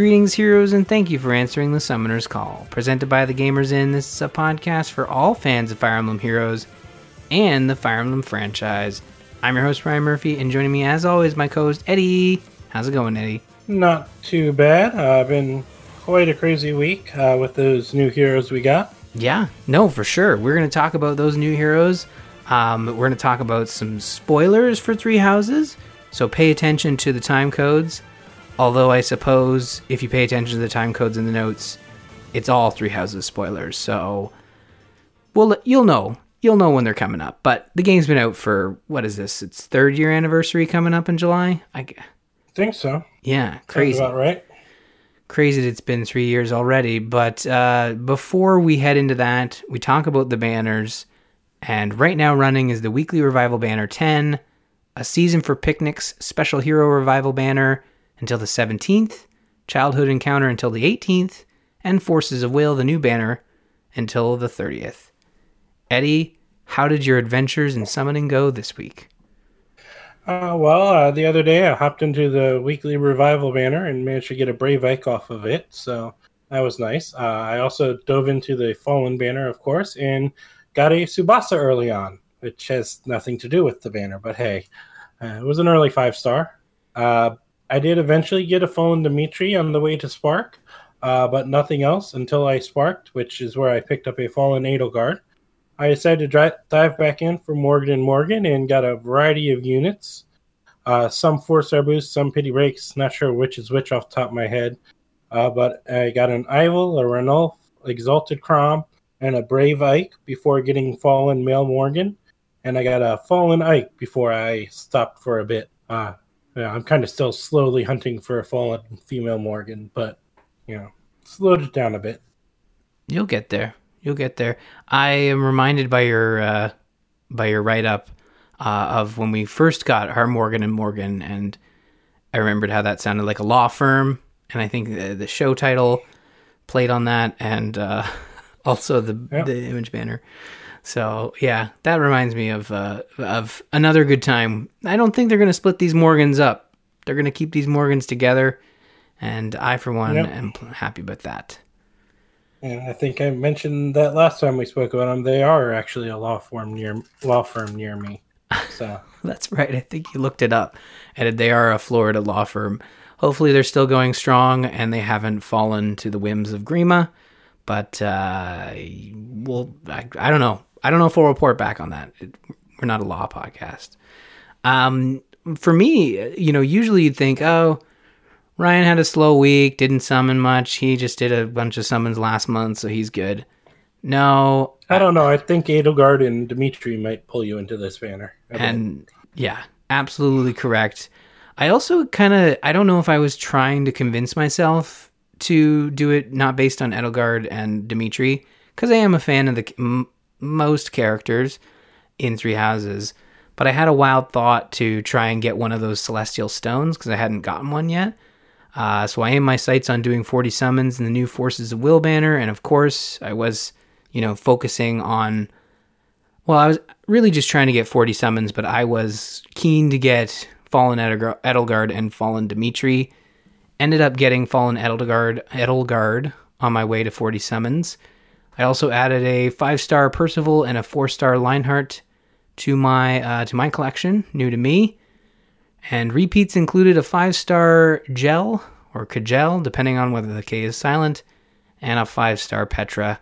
Greetings, heroes, and thank you for answering the Summoner's Call. Presented by the Gamers Inn, this is a podcast for all fans of Fire Emblem Heroes and the Fire Emblem franchise. I'm your host, Ryan Murphy, and joining me, as always, my co host, Eddie. How's it going, Eddie? Not too bad. I've uh, been quite a crazy week uh, with those new heroes we got. Yeah, no, for sure. We're going to talk about those new heroes. Um, we're going to talk about some spoilers for Three Houses, so pay attention to the time codes. Although I suppose if you pay attention to the time codes in the notes, it's all Three Houses spoilers. So, well, you'll know. You'll know when they're coming up. But the game's been out for what is this? Its third year anniversary coming up in July. I Think so. yeah, Sounds crazy about right. crazy that it's been three years already. But uh, before we head into that, we talk about the banners. And right now, running is the weekly revival banner 10, a season for picnics special hero revival banner until the 17th, childhood encounter until the 18th, and forces of will, the new banner, until the 30th. Eddie, how did your adventures in summoning go this week? Uh, well, uh, the other day I hopped into the weekly revival banner and managed to get a Brave Ike off of it, so that was nice. Uh, I also dove into the Fallen banner, of course, and got a Tsubasa early on, which has nothing to do with the banner, but hey, uh, it was an early five star. I did eventually get a Fallen Dimitri on the way to Spark, uh, but nothing else until I sparked, which is where I picked up a Fallen Edelgard. I decided to dive back in for Morgan and Morgan and got a variety of units. Uh, some four star boosts, some pity breaks. Not sure which is which off top of my head. Uh, but I got an Ival, a Ranulf, Exalted Crom, and a Brave Ike before getting Fallen Male Morgan. And I got a Fallen Ike before I stopped for a bit. Uh, yeah, I'm kind of still slowly hunting for a Fallen Female Morgan, but, you know, slowed it down a bit. You'll get there. You'll get there. I am reminded by your uh, by your write up uh, of when we first got our Morgan and Morgan, and I remembered how that sounded like a law firm, and I think the, the show title played on that, and uh, also the Yep. the image banner. So yeah, that reminds me of uh, of another good time. I don't think they're going to split these Morgans up. They're going to keep these Morgans together, and I, for one, Yep. am happy about that. And I think I mentioned that last time we spoke about them. They are actually a law firm near law firm near me. So That's right. I think you looked it up. And they are a Florida law firm. Hopefully, they're still going strong and they haven't fallen to the whims of Grima. But uh, we'll, I, I don't know. I don't know if we'll report back on that. It, we're not a law podcast. Um, for me, you know, usually you'd think, oh, Ryan had a slow week, didn't summon much. He just did a bunch of summons last month, so he's good. No, I don't know. I think Edelgard and Dimitri might pull you into this banner. And yeah absolutely correct i also kind of i don't know if i was trying to convince myself to do it not based on edelgard and dimitri because i am a fan of the most characters in three houses but i had a wild thought to try and get one of those celestial stones because i hadn't gotten one yet uh, so i aim my sights on doing 40 summons in the new forces of will banner and of course i was you know focusing on well, I was really just trying to get 40 summons, but I was keen to get Fallen Edelgard and Fallen Dimitri. Ended up getting Fallen Edelgard, Edelgard on my way to 40 summons. I also added a five star Percival and a four star Lionheart to my uh, to my collection, new to me. And repeats included a five star Gel or Kajel, depending on whether the K is silent, and a five star Petra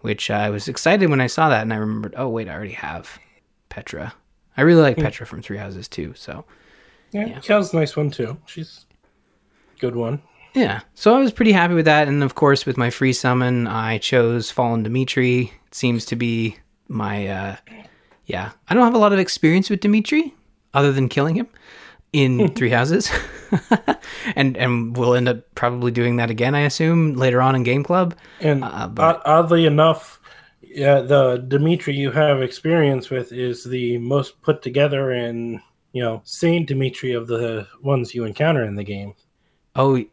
which I was excited when I saw that, and I remembered, oh wait, I already have Petra. I really like Petra from Three Houses too. So yeah, yeah. Kel's a nice one too. She's a good one. Yeah, so I was pretty happy with that, and of course with my free summon, I chose Fallen Dimitri. It seems to be my uh, yeah. I don't have a lot of experience with Dimitri other than killing him in Three Houses, and and we'll end up probably doing that again, I assume later on in Game Club. And Uh, but- oddly enough, yeah, the Dimitri you have experience with is the most put together and you know sane Dimitri of the ones you encounter in the game. Oh,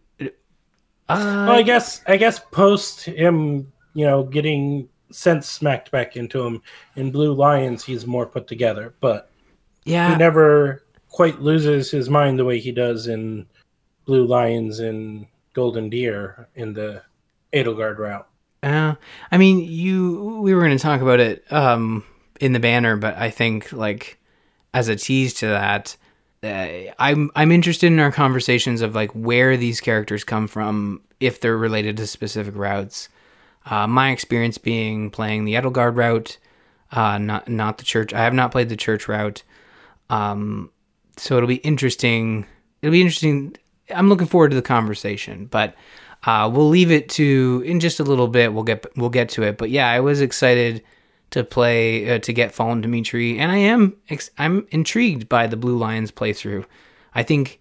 uh, Well, I guess I guess post him, you know, getting sense smacked back into him in Blue Lions, he's more put together, but yeah, he never quite loses his mind the way he does in Blue Lions and Golden Deer in the Edelgard route. Uh, I mean, you we were going to talk about it um, in the banner, but I think like as a tease to that, uh, I'm I'm interested in our conversations of like where these characters come from, if they're related to specific routes. Uh, my experience being playing the Edelgard route, uh, not not the church. I have not played the church route, um, so it'll be interesting. It'll be interesting. I'm looking forward to the conversation, but uh, we'll leave it to in just a little bit. We'll get we'll get to it. But yeah, I was excited to play uh, to get Fallen Dimitri, and I am ex- I'm intrigued by the Blue Lions playthrough. I think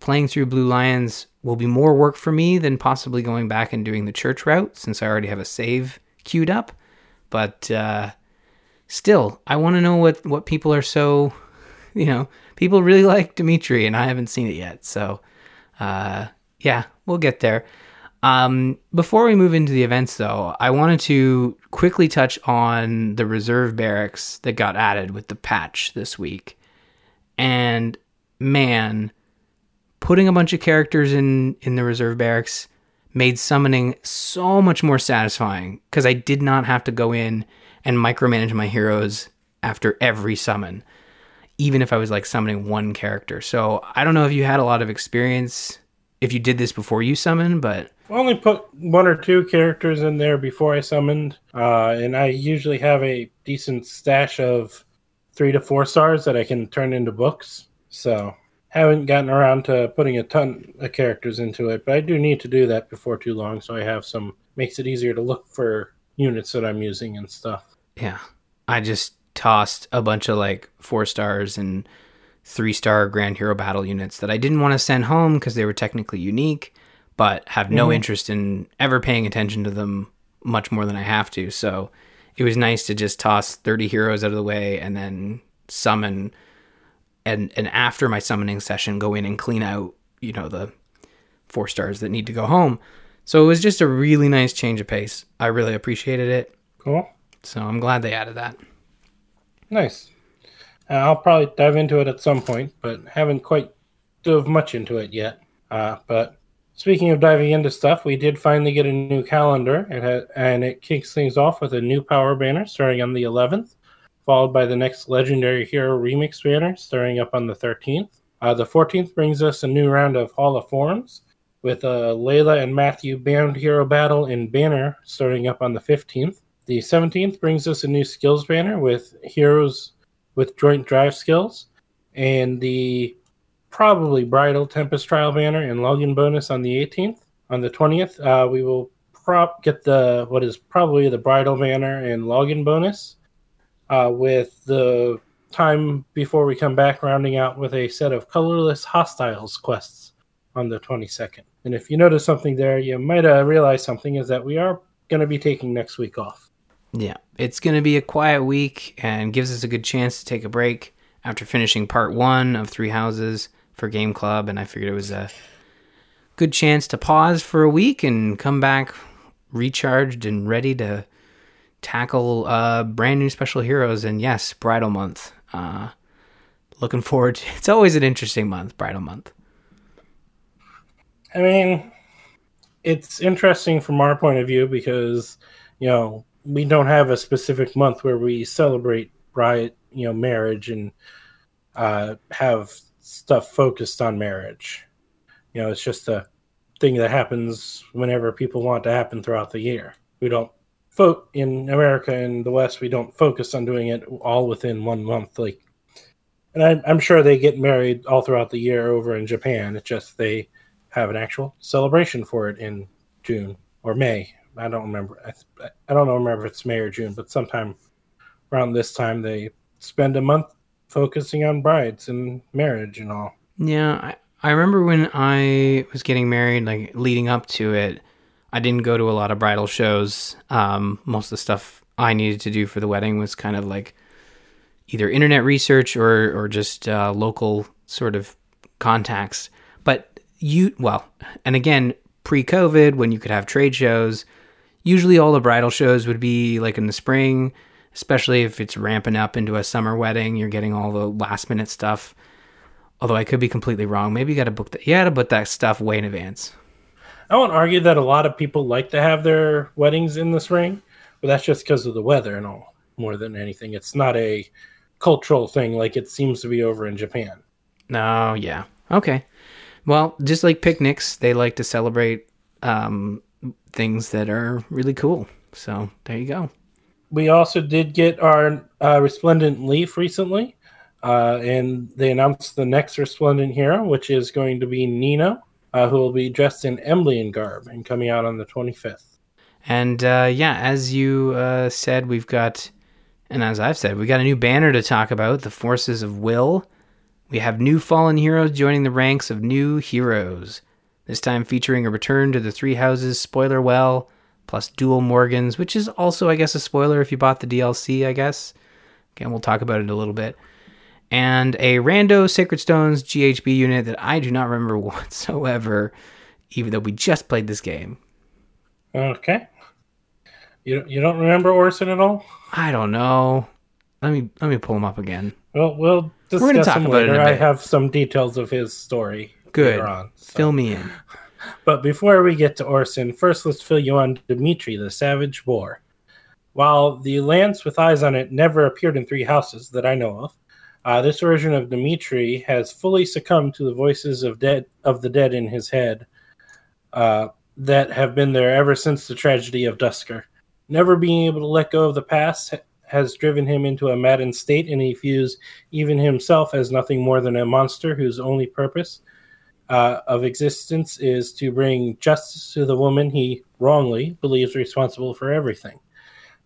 playing through Blue Lions will be more work for me than possibly going back and doing the church route since I already have a save queued up. But uh, still, I want to know what what people are so, you know, people really like Dimitri, and I haven't seen it yet. So, uh, yeah, we'll get there. Um, before we move into the events, though, I wanted to quickly touch on the reserve barracks that got added with the patch this week. And man, putting a bunch of characters in in the reserve barracks made summoning so much more satisfying because I did not have to go in and micromanage my heroes after every summon, even if I was like summoning one character. So I don't know if you had a lot of experience if you did this before you summon, but I only put one or two characters in there before I summoned, uh, and I usually have a decent stash of three to four stars that I can turn into books. So haven't gotten around to putting a ton of characters into it, but I do need to do that before too long, so I have some makes it easier to look for units that I'm using and stuff. Yeah, I just tossed a bunch of like four stars and three star Grand Hero Battle units that I didn't want to send home because they were technically unique, but have no mm-hmm. interest in ever paying attention to them much more than I have to. So it was nice to just toss 30 heroes out of the way and then summon and and after my summoning session go in and clean out, you know, the four stars that need to go home. So it was just a really nice change of pace. I really appreciated it. Cool. So I'm glad they added that. Nice. Uh, I'll probably dive into it at some point, but haven't quite dove much into it yet. Uh, but speaking of diving into stuff, we did finally get a new calendar, and, and it kicks things off with a new power banner starting on the 11th, followed by the next Legendary Hero Remix banner starting up on the 13th. Uh, the 14th brings us a new round of Hall of Forms with a Leila and Matthew Bound Hero Battle in Banner starting up on the 15th. The 17th brings us a new skills banner with heroes with joint drive skills, and the probably bridal Tempest trial banner and login bonus on the 18th. On the 20th, uh, we will prop get the what is probably the bridal banner and login bonus, uh, with the time before we come back rounding out with a set of colorless hostiles quests on the 22nd. And if you notice something there, you might uh, realize something is that we are going to be taking next week off. Yeah, it's going to be a quiet week and gives us a good chance to take a break after finishing part one of Three Houses for Game Club. And I figured it was a good chance to pause for a week and come back recharged and ready to tackle uh, brand new special heroes. And yes, Bridal Month. Uh, looking forward to it's always an interesting month, Bridal Month. I mean, it's interesting from our point of view because, you know, we don't have a specific month where we celebrate right you know marriage and uh, have stuff focused on marriage. You know it's just a thing that happens whenever people want to happen throughout the year. We don't vote in america and the west we don't focus on doing it all within one month like and I'm, I'm sure they get married all throughout the year over in japan. It's just they have an actual celebration for it in june or may I don't remember. I, I don't remember if it's May or June, but sometime around this time they spend a month focusing on brides and marriage and all. Yeah, I, I remember when I was getting married, like leading up to it, I didn't go to a lot of bridal shows. Um, most of the stuff I needed to do for the wedding was kind of like either internet research or or just uh, local sort of contacts. But you, well, and again, pre-COVID, when you could have trade shows, usually all the bridal shows would be like in the spring, especially if it's ramping up into a summer wedding. You're getting all the last minute stuff. Although I could be completely wrong. Maybe you got to book that. You got to book that stuff way in advance. I won't argue that a lot of people like to have their weddings in the spring, but that's just because of the weather and all more than anything. It's not a cultural thing like it seems to be over in Japan. No, yeah. Okay. Well, just like picnics, they like to celebrate um, things that are really cool. So there you go. We also did get our uh, Resplendent Leif recently, uh, and they announced the next Resplendent hero, which is going to be Nino, uh, who will be dressed in Emblian garb and coming out on the 25th. And uh, yeah, as you uh, said, we've got, and as I've said, we've got a new banner to talk about the Forces of Will. We have new fallen heroes joining the ranks of new heroes. This time featuring a return to the Three Houses spoiler well, plus dual Morgans, which is also, I guess, a spoiler if you bought the DLC, I guess. Again, we'll talk about it a little bit. And a rando Sacred Stones GHB unit that I do not remember whatsoever, even though we just played this game. Okay. You you don't remember Orson at all? I don't know. Let me let me pull him up again. Well, we'll discuss We're gonna talk him about it later. I have some details of his story Good. on. so. Fill me in. But before we get to Orson, first let's fill you on Dimitri, the Savage Boar. While the lance with eyes on it never appeared in Three Houses that I know of, uh, this version of Dimitri has fully succumbed to the voices of dead of the dead in his head uh, that have been there ever since the tragedy of Duscur. Never being able to let go of the past has driven him into a maddened state, and he views even himself as nothing more than a monster whose only purpose uh, of existence is to bring justice to the woman he wrongly believes responsible for everything.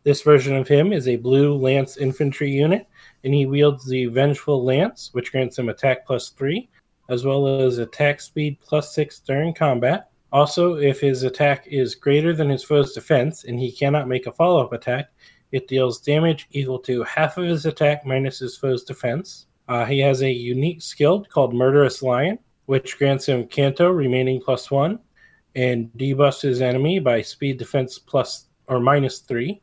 This version of him is a blue lance infantry unit, and he wields the vengeful lance, which grants him attack plus three, as well as attack speed plus six during combat. Also, if his attack is greater than his foe's defense and he cannot make a follow up attack, it deals damage equal to half of his attack minus his foe's defense. Uh, he has a unique skill called Murderous Lion, which grants him Canto remaining plus one and debuffs his enemy by speed defense plus or minus three.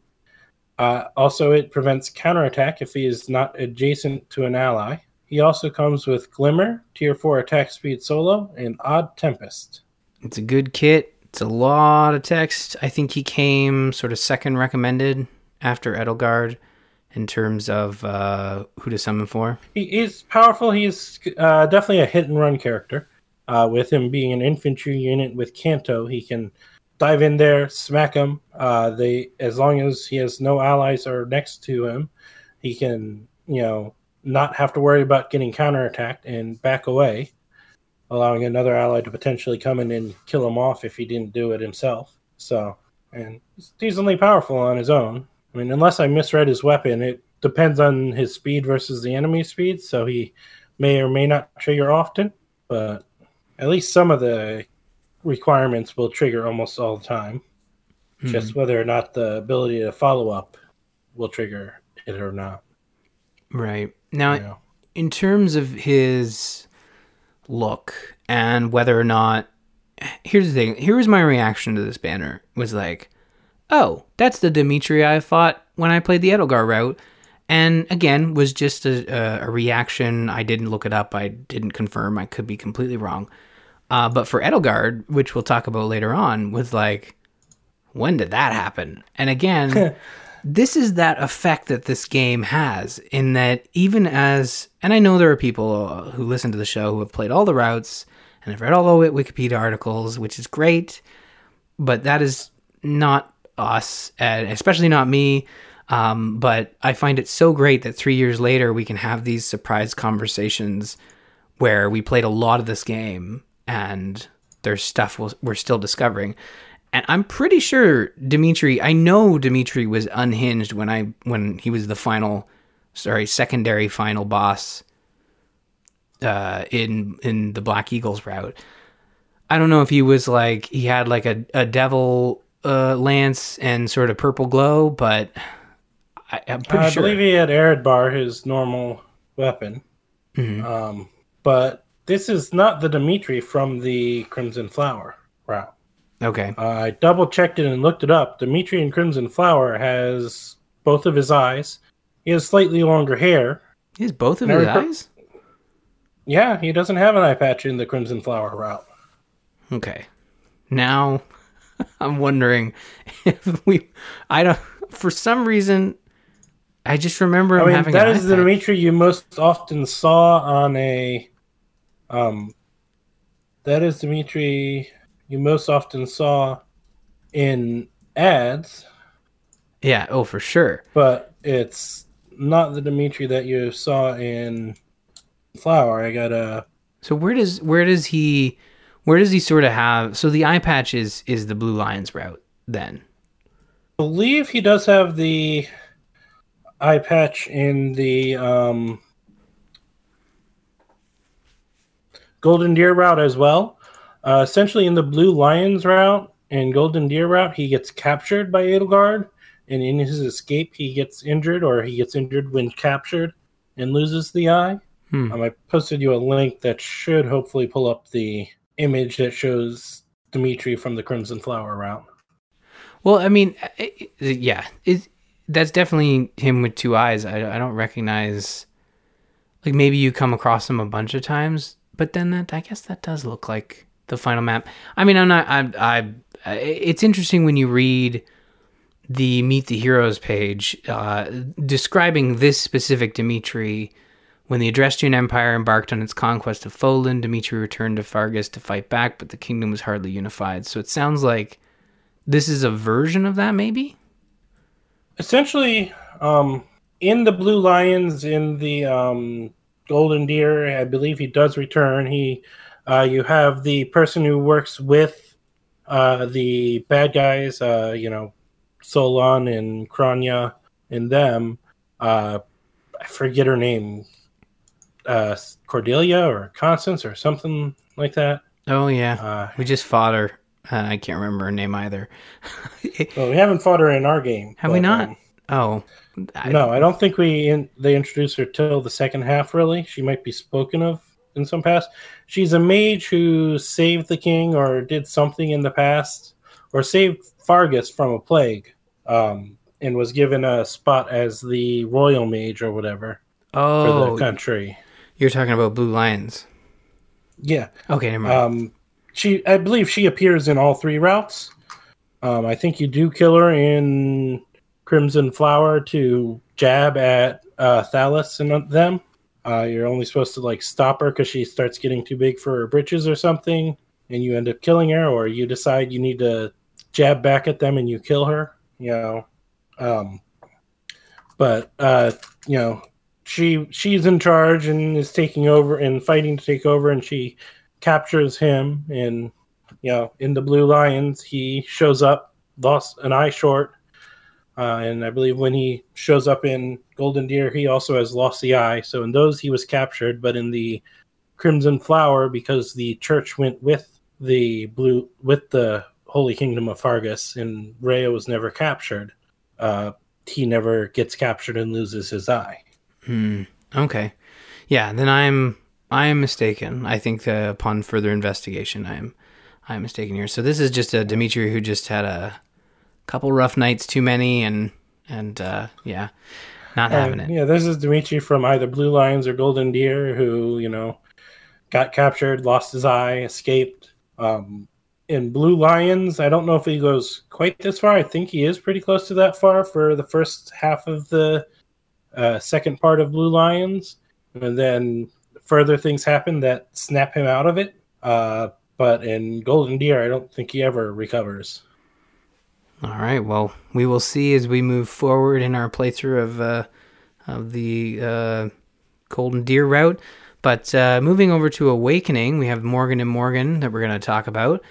Uh, also, it prevents counterattack if he is not adjacent to an ally. He also comes with Glimmer, tier 4 attack speed solo, and Odd Tempest. It's a good kit. It's a lot of text. I think he came sort of second recommended after Edelgard in terms of uh, who to summon for. He is powerful. He's uh, definitely a hit and run character. Uh, with him being an infantry unit with Canto, he can dive in there, smack him. Uh, they as long as he has no allies or next to him, he can you know not have to worry about getting counterattacked and back away, allowing another ally to potentially come in and kill him off if he didn't do it himself. So, and he's decently powerful on his own. I mean, unless I misread his weapon, it depends on his speed versus the enemy speed, so he may or may not trigger often, but at least some of the requirements will trigger almost all the time. Hmm. Just whether or not the ability to follow up will trigger it or not. Right. Now, You know. in terms of his look and whether or not here's the thing here was my reaction to this banner was like oh that's the dimitri i fought when i played the edelgard route. And again was just a, a, a reaction. I didn't look it up. I didn't confirm. I could be completely wrong. Uh, but for edelgard which we'll talk about later on was like when did that happen? And again this is that effect that this game has in that even as and i know there are people who listen to the show who have played all the routes and have read all the wikipedia articles which is great but that is not us and especially not me. Um, but i find it so great that three years later we can have these surprise conversations where we played a lot of this game and there's stuff we're still discovering. And i'm pretty sure dimitri i know dimitri was unhinged when i when he was the final sorry secondary final boss uh in in the black eagles route. I don't know if he was like he had like a, a devil uh lance and sort of purple glow but I, i'm pretty I sure believe he had Areadbhar, his normal weapon. Mhm. Um, but this is not the Dimitri from the Crimson Flower route. okay Uh, I double checked it and looked it up. Dimitri in Crimson Flower has both of his eyes. He has slightly longer hair. he has both of his eyes Yeah, he doesn't have an eye patch in the Crimson Flower route. okay now I'm wondering if we. I don't. For some reason, I just remember him I mean, having. that is the iPad. Dimitri you most often saw on a. Um, that is Dimitri you most often saw in ads, Yeah. Oh, for sure. but it's not the Dimitri that you saw in Flower. I got a. So where does where does he where does he sort of have? So the eye patch is is the Blue Lions route then. I believe he does have the eye patch in the um, Golden Deer route as well. Uh, essentially, in the Blue Lions route and Golden Deer route, he gets captured by Edelgard, and in his escape, he gets injured, or he gets injured when captured and loses the eye. Hmm. Um, I posted you a link that should hopefully pull up the image that shows Dimitri from the Crimson Flower route. Well, I mean, yeah, it, that's definitely him with two eyes. I, I don't recognize. Like maybe you come across him a bunch of times, but then that I guess that does look like the final map. I mean, I'm not. I. I. It's interesting when you read the Meet the Heroes page uh, describing this specific Dimitri. When the Adrestian Empire embarked on its conquest of Fodlan, Dimitri returned to Faerghus to fight back, but the kingdom was hardly unified. So it sounds like this is a version of that, maybe? essentially um in the blue lions in the um golden deer i believe he does return he uh you have the person who works with uh the bad guys uh you know solon and kronya and them uh i forget her name uh cordelia or constance or something like that Oh, yeah. uh We just fought her. Uh, I can't remember her name either. well we haven't fought her in our game Have we not? um, oh. I, no, I don't think we in, they introduced her till the second half. Really, she might be spoken of in some past. She's a mage who saved the king or did something in the past, or saved Faerghus from a plague, um, and was given a spot as the royal mage or whatever for Oh, the country. You're talking about Blue Lions. Yeah, Okay, never mind. um, she I believe she appears in all three routes. Um, I think you do kill her in Crimson Flower to jab at uh, Thales and them. Uh, you're only supposed to like stop her because she starts getting too big for her britches or something, and you end up killing her, or you decide you need to jab back at them and you kill her. You know, um, but uh, you know she she's in charge and is taking over and fighting to take over, and she captures him. And you know, in the Blue Lions, he shows up, lost an eye short. Uh, and I believe when he shows up in Golden Deer, he also has lost the eye. So in those, he was captured, but in the Crimson Flower, because the church went with the blue with the Holy Kingdom of Faerghus, and Rhea was never captured. Uh, he never gets captured and loses his eye. Hmm. Okay. Yeah, then I'm I am mistaken. I think uh, upon further investigation, I am I am mistaken here. So this is just a Dimitri who just had a couple rough nights too many, and and uh, yeah, not having it. Yeah, this is Dimitri from either Blue Lions or Golden Deer, who you know got captured, lost his eye, escaped. Um, in Blue Lions, I don't know if he goes quite this far. I think he is pretty close to that far for the first half of the uh, second part of Blue Lions, and then further things happen that snap him out of it. Uh, but in Golden Deer, I don't think he ever recovers. All right. Well, we will see as we move forward in our playthrough of uh, of the uh, Golden Deer route. But uh, moving over to Awakening, we have Morgan and Morgan that we're going to talk about.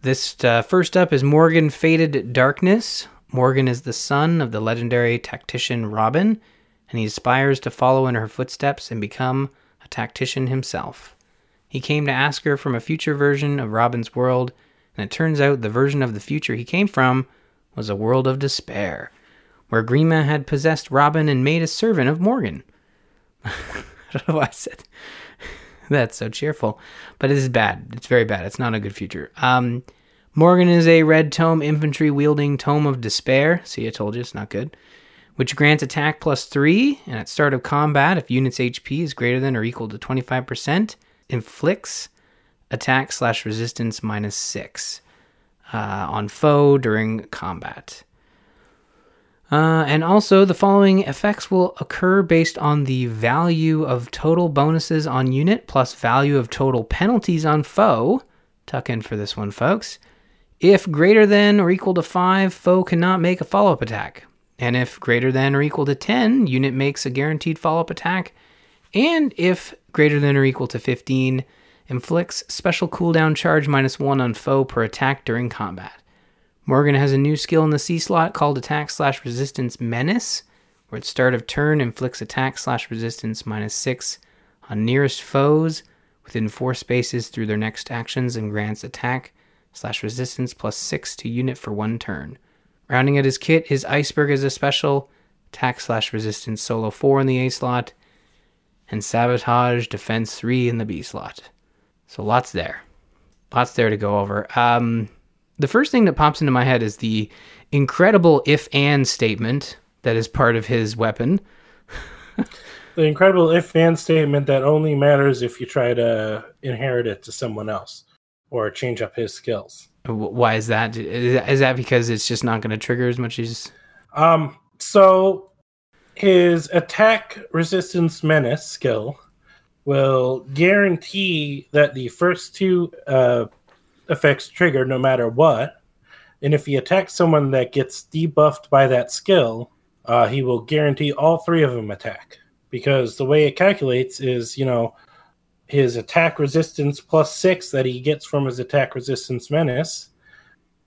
This uh, first up is Morgan Faded Darkness. Morgan is the son of the legendary tactician Robin, and he aspires to follow in her footsteps and become a tactician himself. He came to Askr from a future version of Robin's world, and it turns out the version of the future he came from was a world of despair, where Grima had possessed Robin and made a servant of Morgan. I don't know why I said that's so cheerful, but it is bad. It's very bad. It's not a good future. Um, Morgan is a red tome infantry wielding tome of despair. See, I told you it's not good. Which grants attack plus three, and at start of combat, if unit's HP is greater than or equal to 25%, inflicts attack slash resistance minus six. uh, on foe during combat. Uh, and also, the following effects will occur based on the value of total bonuses on unit plus value of total penalties on foe. Tuck in for this one, folks. If greater than or equal to 5, foe cannot make a follow up attack. And if greater than or equal to 10, unit makes a guaranteed follow up attack. And if greater than or equal to 15, inflicts special cooldown charge minus 1 on foe per attack during combat. Morgan has a new skill in the C slot called Attack slash Resistance Menace, where at start of turn inflicts attack slash resistance minus 6 on nearest foes within 4 spaces through their next actions and grants attack slash resistance plus 6 to unit for one turn. Rounding out his kit, his Iceberg is a special attack slash resistance solo 4 in the A slot, and sabotage defense 3 in the B slot. So lots there. Lots there to go over. Um, the first thing that pops into my head is the incredible if and statement that is part of his weapon. the incredible if and statement that only matters if you try to inherit it to someone else or change up his skills. Why is that? Is that because it's just not going to trigger as much as? Um. So his attack resistance menace skill will guarantee that the first two uh, effects trigger no matter what. And if he attacks someone that gets debuffed by that skill, uh, he will guarantee all three of them attack. Because the way it calculates is, you know, his attack resistance plus six that he gets from his attack resistance menace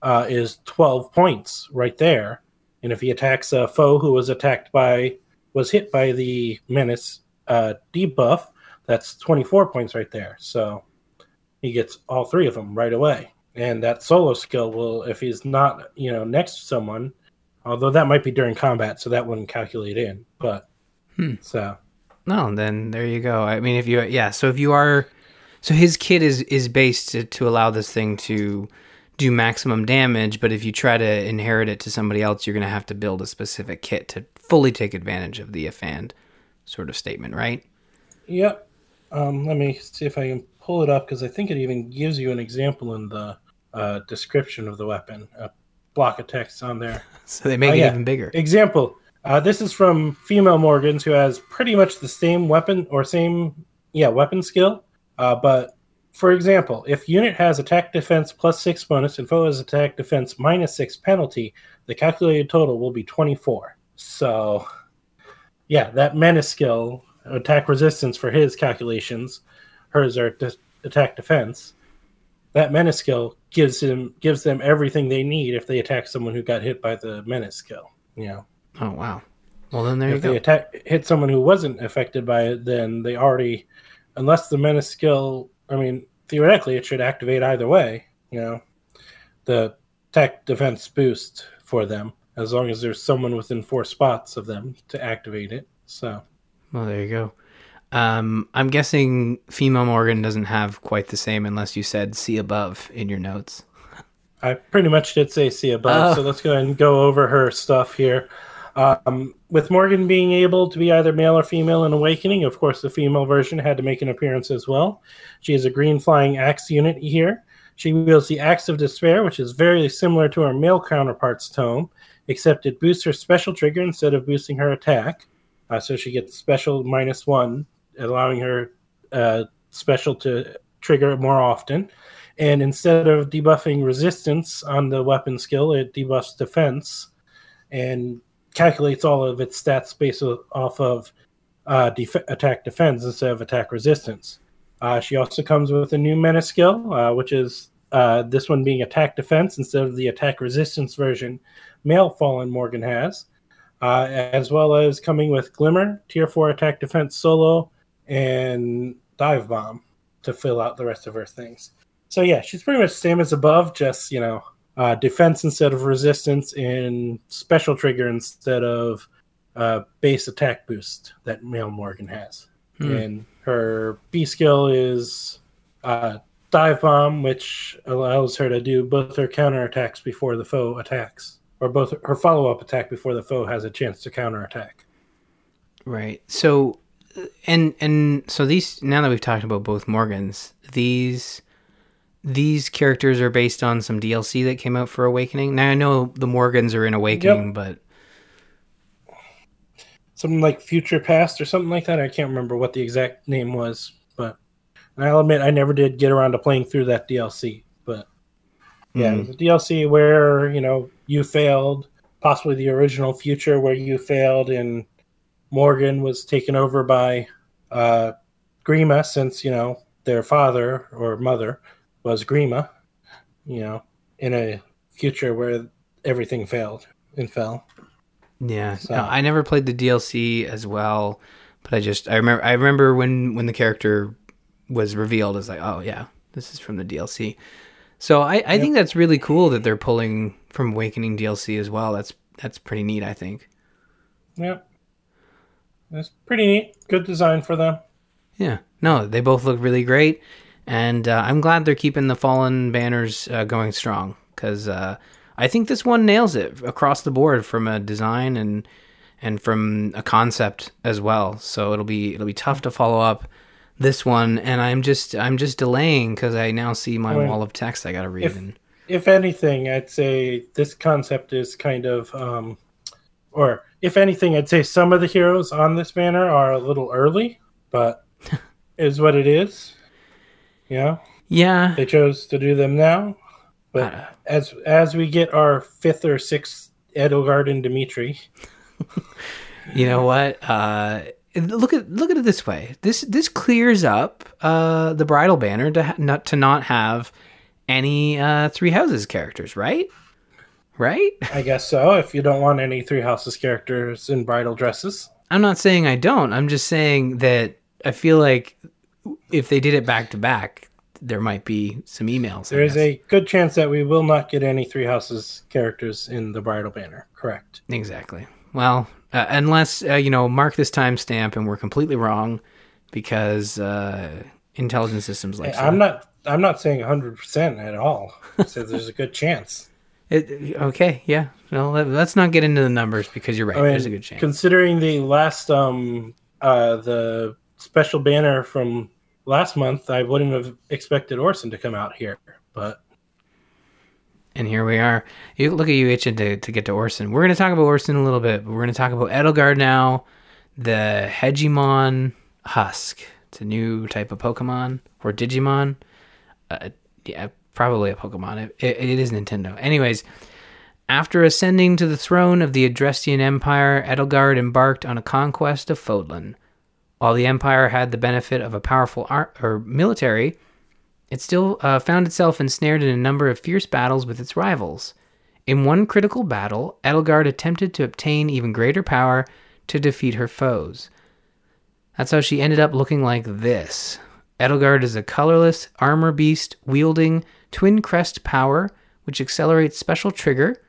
uh, is 12 points right there. And if he attacks a foe who was attacked by, was hit by the menace uh, debuff, that's 24 points right there. So he gets all three of them right away. And that solo skill will, if he's not, you know, next to someone, although that might be during combat, so that wouldn't calculate in. But hmm. so no, then there you go. I mean, if you yeah, so if you are, so his kit is is based to, to allow this thing to do maximum damage, but if you try to inherit it to somebody else, you're going to have to build a specific kit to fully take advantage of the if and sort of statement, right? Yep. Um, let me see if I can pull it up because I think it even gives you an example in the uh, description of the weapon. A block of text on there. so they make uh, it yeah. even bigger. Example uh, this is from female Morgans, who has pretty much the same weapon or same, yeah, weapon skill. Uh, but for example, if unit has attack defense plus six bonus and foe has attack defense minus six penalty, the calculated total will be 24. So, yeah, that menace skill, attack resistance for his calculations, hers are de- attack defense. That menace skill gives him gives them everything they need if they attack someone who got hit by the menace skill. You know. Oh wow. Well then there if you go. They attack hit someone who wasn't affected by it, then they already unless the menace skill I mean, theoretically it should activate either way, you know. The tech defense boost for them, as long as there's someone within four spots of them to activate it. So Well there you go. Um, I'm guessing female Morgan doesn't have quite the same unless you said see above in your notes. I pretty much did say see above, oh. so let's go ahead and go over her stuff here. Um, with Morgan being able to be either male or female in Awakening, of course, the female version had to make an appearance as well. She is a green flying axe unit here. She wields the Axe of Despair, which is very similar to her male counterpart's tome, except it boosts her special trigger instead of boosting her attack. Uh, so she gets special minus one, allowing her uh, special to trigger more often. And instead of debuffing resistance on the weapon skill, it debuffs defense. And calculates all of its stats based off of uh, def- attack defense instead of attack resistance. Uh, she also comes with a new menace skill, uh, which is uh, this one being attack defense instead of the attack resistance version male Fallen Morgan has, uh, as well as coming with Glimmer, Tier 4 attack defense solo, and Dive Bomb to fill out the rest of her things. So yeah, she's pretty much same as above, just you know uh, defense instead of resistance, and special trigger instead of uh, base attack boost that Male Morgan has. Hmm. And her B skill is uh, dive bomb, which allows her to do both her counter attacks before the foe attacks, or both her follow up attack before the foe has a chance to counter attack. Right. So, and and so these now that we've talked about both Morgans, these these characters are based on some DLC that came out for Awakening. Now I know the Morgans are in Awakening, Yep. but something like Future Past or something like that. I can't remember what the exact name was, but I'll admit I never did get around to playing through that DLC. But yeah, it was a DLC where you know you failed, possibly the original Future where you failed, and Morgan was taken over by uh, Grima since you know their father or mother was Grima. You know, in a future where everything failed and fell. Yeah, So- no, I never played the DLC as well, but I just I remember I remember when when the character was revealed, it's like, oh yeah, this is from the DLC. So I I think that's really cool that they're pulling from Awakening DLC as well. That's that's pretty neat. I think. Yep. That's pretty neat. Good design for them. Yeah, no, they both look really great, and uh, I'm glad they're keeping the Fallen banners uh, going strong because uh, I think this one nails it across the board from a design and and from a concept as well. So it'll be it'll be tough to follow up this one, and I'm just I'm just delaying because I now see my Well, wall of text I got to read. if- and If anything, I'd say this concept is kind of, um, or if anything, I'd say some of the heroes on this banner are a little early, but is what it is. Yeah, yeah, they chose to do them now, but Uh, as as we get our fifth or sixth Edelgard and Dimitri, You know what? Uh, look at look at it this way. This this clears up uh, the bridal banner to ha- not to not have any uh, three houses characters, right? Right? I guess so. If you don't want any Three Houses characters in bridal dresses, I'm not saying I don't. I'm just saying that I feel like if they did it back to back, there might be some emails. There is a good chance that we will not get any Three Houses characters in the bridal banner. Correct. Exactly. Well, uh, unless uh, you know, mark this timestamp and we're completely wrong because uh, intelligence systems like I'm not. I'm not saying 100 percent at all. so there's a good chance. It, okay, yeah. Well, let, let's not get into the numbers because you're right. I mean, There's a good chance. considering the last um uh the special banner from last month, I wouldn't have expected Orson to come out here. But and here we are. You look at you itching to, to get to Orson. We're going to talk about Orson a little bit, but we're going to talk about Edelgard now. The Hegemon Husk. It's a new type of Pokemon or Digimon. Uh, yeah, probably a Pokemon. It, it, it is Nintendo. Anyways, after ascending to the throne of the Adrestian Empire, Edelgard embarked on a conquest of Fodlan. While the Empire had the benefit of a powerful art or military, it still uh, found itself ensnared in a number of fierce battles with its rivals. In one critical battle, Edelgard attempted to obtain even greater power to defeat her foes. That's how she ended up looking like this. Edelgard is a colorless armor beast wielding twin crest power, which accelerates special trigger,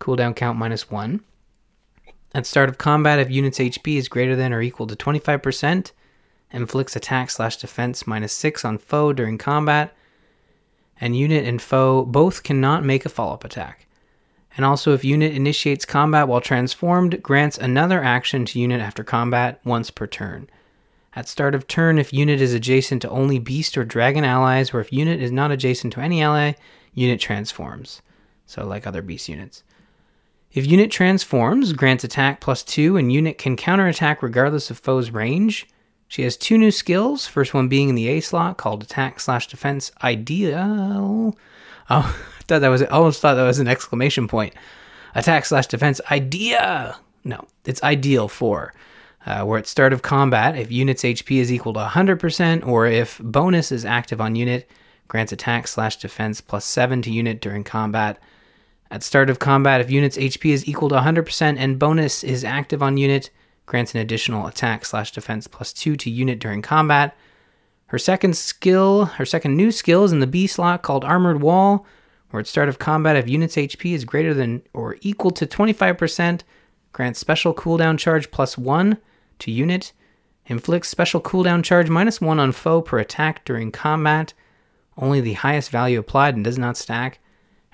cooldown count minus one. At start of combat, if unit's HP is greater than or equal to 25%, inflicts attack slash defense minus 6 on foe during combat, and unit and foe both cannot make a follow up attack. And also, if unit initiates combat while transformed, grants another action to unit after combat once per turn. At start of turn, if unit is adjacent to only beast or dragon allies, or if unit is not adjacent to any ally, unit transforms. So, like other beast units. If unit transforms, grants attack plus 2, and unit can counterattack regardless of foe's range. She has two new skills, first one being in the A slot called attack slash defense ideal. Oh, I thought that was, I almost thought that was an exclamation point. Attack slash defense idea. No, it's ideal for. Uh, where at start of combat, if unit's HP is equal to 100%, or if bonus is active on unit, grants attack slash defense plus 7 to unit during combat. At start of combat, if unit's HP is equal to 100% and bonus is active on unit, grants an additional attack slash defense plus 2 to unit during combat. Her second skill, her second new skill is in the B slot called Armored Wall, where at start of combat, if unit's HP is greater than or equal to 25%, grants special cooldown charge plus 1 to unit, inflicts special cooldown charge minus 1 on foe per attack during combat, only the highest value applied and does not stack,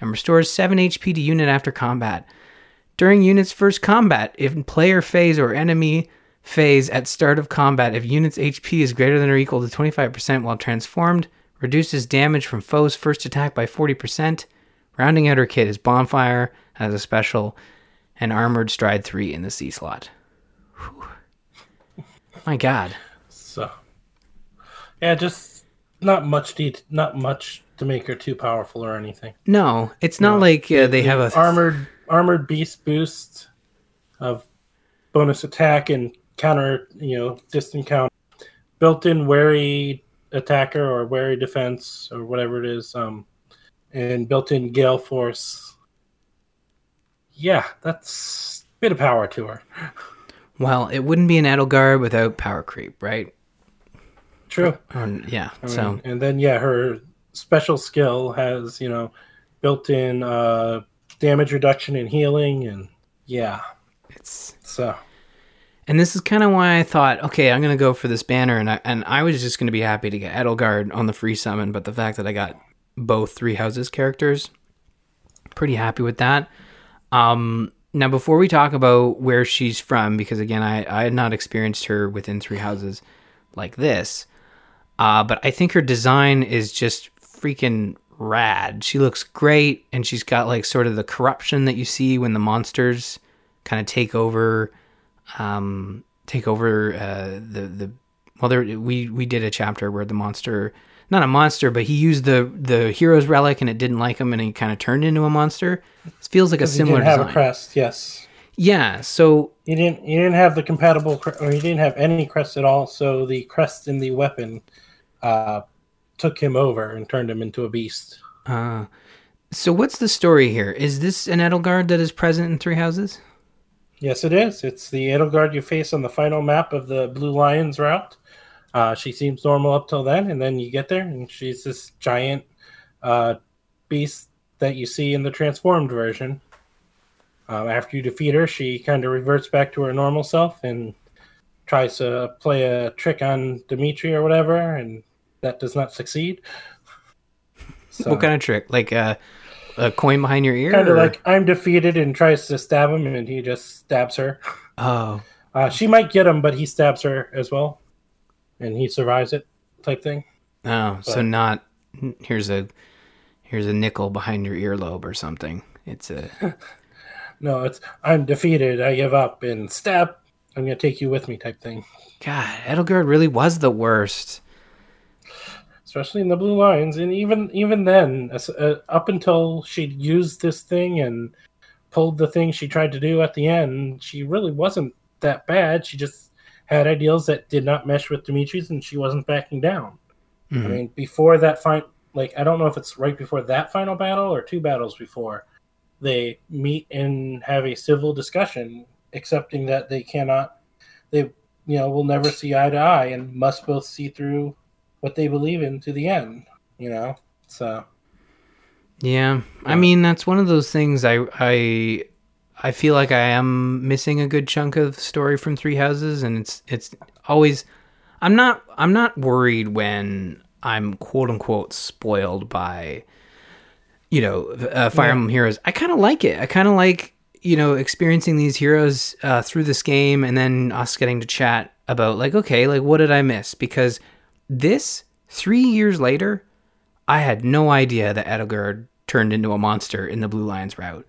and restores 7 HP to unit after combat. During unit's first combat, if player phase or enemy phase at start of combat, if unit's HP is greater than or equal to 25% while transformed, reduces damage from foes' first attack by 40%. Rounding out her kit is Bonfire as a special, and Armored Stride 3 in the C slot. Whew. My god. So, yeah, just not much de- not much to make her too powerful or anything. No, it's not like uh, they have a armored armored beast boost of bonus attack and counter, you know, distant count, built-in wary attacker or wary defense or whatever it is, um, and built-in gale force. Yeah, that's a bit of power to her. Well, it wouldn't be an Edelgard without power creep, right? True. Yeah. I mean, so and then yeah, her special skill has you know built-in uh, damage reduction and healing, and yeah, it's so. And this is kind of why I thought, okay, I'm gonna go for this banner, and I and I was just gonna be happy to get Edelgard on the free summon, but the fact that I got both three houses characters, pretty happy with that. Um, now, before we talk about where she's from, because again, I I had not experienced her within three houses like this, uh, but I think her design is just freaking rad. She looks great, and she's got like sort of the corruption that you see when the monsters kind of take over, um, take over uh, the the. Well, there we we did a chapter where the monster, not a monster, but he used the the hero's relic and it didn't like him, and he kind of turned into a monster. It feels like a 'Cause he similar didn't have design. a crest. Yes, Yeah, so you didn't. You didn't have the compatible, or you didn't have any crest at all. So the crest in the weapon uh, took him over and turned him into a beast. uh, so what's the story here? Is this an Edelgard that is present in three houses? Yes, it is. It's the Edelgard you face on the final map of the Blue Lions route. Uh, she seems normal up till then, and then you get there, and she's this giant uh, beast that you see in the transformed version. Um, after you defeat her, she kind of reverts back to her normal self and tries to play a trick on Dimitri or whatever, and that does not succeed. So, What kind of trick? Like uh, a coin behind your ear? kind of like I'm defeated and tries to stab him, and he just stabs her. oh, Uh, she might get him, but he stabs her as well, and he survives it, type thing. oh, so not here's a here's a nickel behind your earlobe or something. It's a No, it's I'm defeated. I give up and stab. I'm gonna take you with me, type thing. God. Edelgard really was the worst. Especially in the Blue Lions and even even then, as- uh, up until she used this thing and pulled the thing she tried to do at the end, she really wasn't that bad. She just had ideals that did not mesh with Dimitri's, and she wasn't backing down. I Mhm. mean, before that fight, like I don't know if it's right before that final battle or two battles before, they meet and have a civil discussion, accepting that they cannot, they you know will never see eye to eye and must both see through what they believe in to the end. You know, so Yeah, I mean that's one of those things. I I I feel like I am missing a good chunk of story from Three Houses, and it's it's always. I'm not I'm not worried when I'm quote unquote spoiled by, you know, uh, Fire Yeah. Emblem Heroes. I kind of like it. I kind of like you know experiencing these heroes uh, through this game, and then us getting to chat about like okay, like what did I miss? Because this three years later, I had no idea that Edelgard turned into a monster in the Blue Lions route,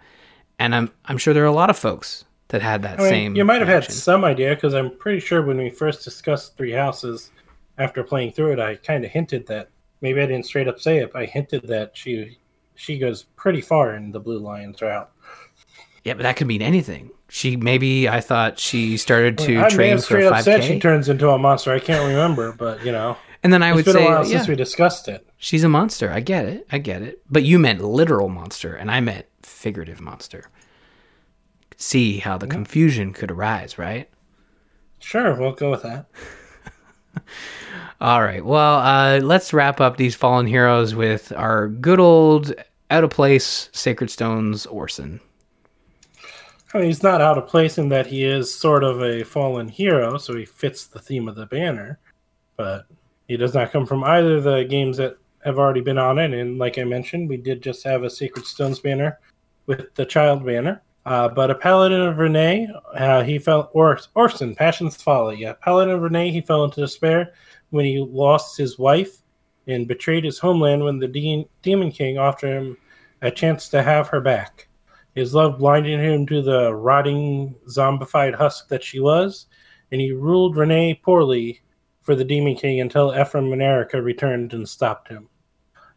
and I'm I'm sure there are a lot of folks that had that I mean, same. you might have had some idea because I'm pretty sure when we first discussed Three Houses, after playing through it, I kind of hinted that maybe I didn't straight up say it, but I hinted that she she goes pretty far in the Blue Lions route. Yeah, but that could mean anything. She maybe I thought she started to I may train have for straight up said she 5k, turns into a monster. I can't remember, but you know, and then I it's would been say, a while yeah, since we discussed it. she's a monster. I get it. I get it. But you meant literal monster, and I meant figurative monster. See how the confusion could arise, right? Sure, we'll go with that. All right. Well, uh, let's wrap up these fallen heroes with our good old out of place Sacred Stones Orson. I mean, he's not out of place in that he is sort of a fallen hero, so he fits the theme of the banner. But he does not come from either of the games that have already been on it. And like I mentioned, we did just have a Sacred Stones banner with the child banner. Uh, but a Paladin of Renais, uh, he fell, or Orson, Passion's Folly. Yeah, Paladin of Renais, he fell into despair when he lost his wife and betrayed his homeland when the de- Demon King offered him a chance to have her back. His love blinded him to the rotting, zombified husk that she was, and he ruled Renais poorly for the Demon King until Ephraim and Eirika returned and stopped him.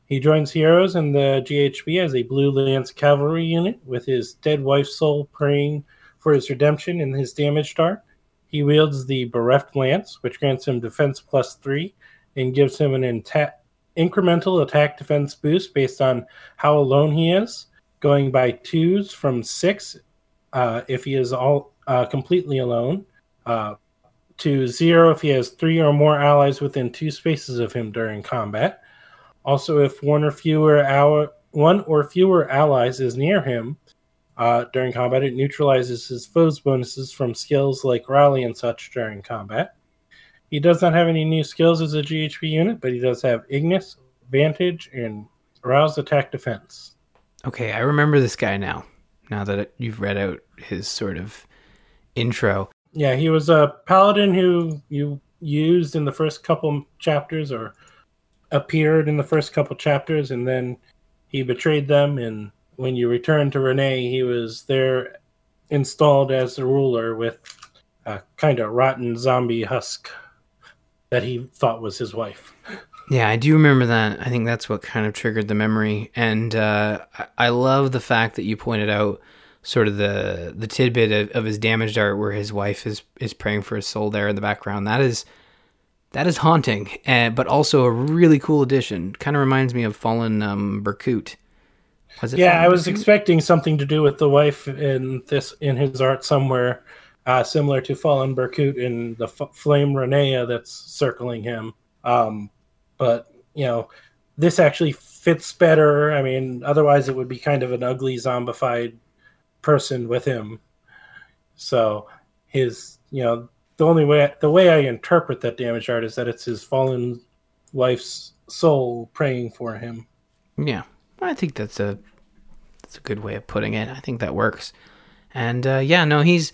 He joins Heroes in the GHB as a Blue Lance cavalry unit with his dead wife's soul praying for his redemption in his damage art. He wields the Bereft Lance, which grants him defense plus three and gives him an inta- incremental attack defense boost based on how alone he is, going by twos from six uh, if he is all uh, completely alone, uh, to zero if he has three or more allies within two spaces of him during combat. Also, if one or fewer one or fewer allies is near him uh, during combat, it neutralizes his foes' bonuses from skills like rally and such during combat. He does not have any new skills as a GHB unit, but he does have Ignis, Vantage, and Roused Attack Defense. Okay, I remember this guy now. Now that you've read out his sort of intro. Yeah, he was a paladin who you used in the first couple chapters or appeared in the first couple chapters, and then he betrayed them. And when you returned to Renais, he was there installed as the ruler with a kind of rotten zombie husk that he thought was his wife. Yeah, I do remember that. I think that's what kind of triggered the memory, and uh, I, I love the fact that you pointed out sort of the the tidbit of, of his damaged art where his wife is is praying for his soul there in the background. That is that is haunting, and, but also a really cool addition. Kind of reminds me of Fallen um, Berkut. Yeah, Fallen I was Berkut? expecting something to do with the wife in this in his art somewhere, uh, similar to Fallen Berkut in the F- Flame Rinea that's circling him. Um, but you know, this actually fits better. I mean, otherwise it would be kind of an ugly zombified person with him. So his, you know, the only way the way I interpret that damage art is that it's his fallen wife's soul praying for him. Yeah, I think that's a that's a good way of putting it. I think that works. And uh, yeah, no, he's.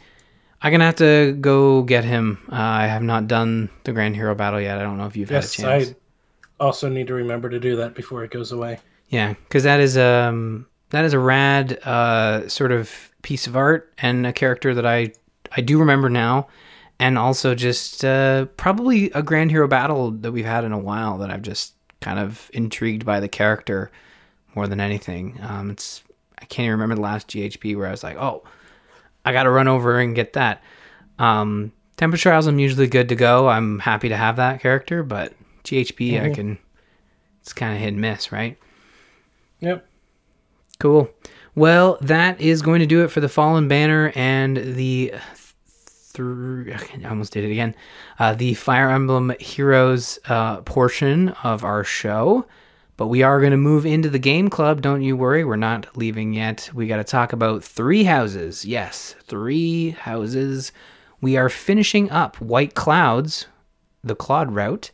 I'm gonna have to go get him. Uh, I have not done the Grand Hero battle yet. I don't know if you've yes, had a chance. I also need to remember to do that before it goes away. Yeah, because that is um that is a rad uh, sort of piece of art and a character that I I do remember now, and also just uh, probably a Grand Hero battle that we've had in a while that I've just kind of intrigued by the character more than anything. Um, it's I can't even remember the last GHB where I was like, oh, I got to run over and get that. Um, Tempest Trials, I'm usually good to go. I'm happy to have that character, but GHB, mm-hmm. I can. It's kind of hit and miss, right? Yep. Cool. Well, that is going to do it for the Fallen Banner and the. Th- I almost did it again. Uh, the Fire Emblem Heroes uh, portion of our show. But we are going to move into the game club. Don't you worry. We're not leaving yet. We got to talk about three houses. Yes, three houses. We are finishing up White Clouds, the Claude route,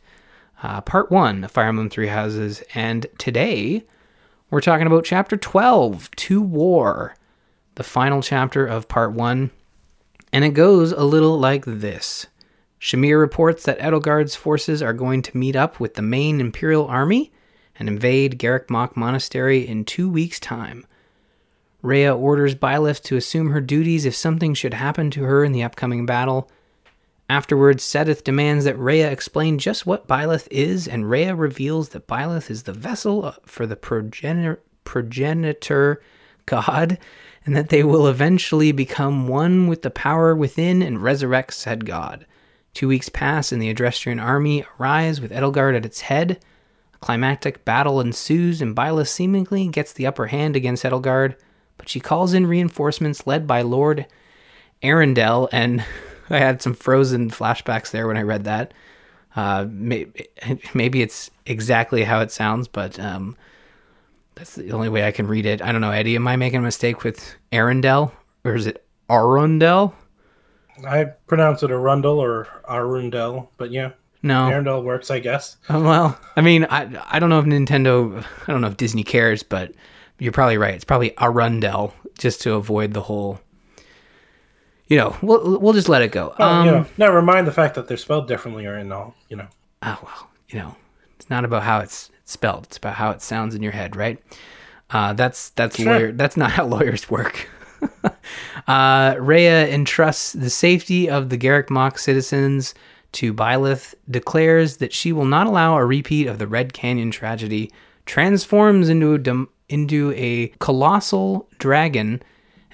uh, part one of Fire Emblem Three Houses. And today we're talking about chapter 12, To War, the final chapter of part 1. And it goes a little like this Shamir reports that Edelgard's forces are going to meet up with the main Imperial army and invade Mach Monastery in two weeks' time. Rhea orders Byleth to assume her duties if something should happen to her in the upcoming battle. Afterwards, Seteth demands that Rhea explain just what Byleth is, and Rhea reveals that Byleth is the vessel uh, for the progenitor, progenitor god, and that they will eventually become one with the power within and resurrect said god. Two weeks pass, and the Adrestian army arrives with Edelgard at its head. A climactic battle ensues, and Byleth seemingly gets the upper hand against Edelgard, but she calls in reinforcements led by Lord Arundel and I had some frozen flashbacks there when I read that. Uh, maybe, maybe it's exactly how it sounds, but um, that's the only way I can read it. I don't know, Eddie. Am I making a mistake with Arundel, or is it Arundel? I pronounce it Arundel or Arundel, but yeah. No, Arundel works, I guess. Uh, well, I mean, I I don't know if Nintendo, I don't know if Disney cares, but you're probably right. It's probably Arundel, just to avoid the whole you know, we'll we'll just let it go. Well, um, you know, never mind the fact that they're spelled differently or in all, you know. Oh well, you know, it's not about how it's spelled. It's about how it sounds in your head, right? Uh, that's that's Sure. lawyer. That's not how lawyers work. uh, Rhea entrusts the safety of the Garreg Mach citizens to Byleth, declares that she will not allow a repeat of the Red Canyon tragedy, transforms into a into a colossal dragon,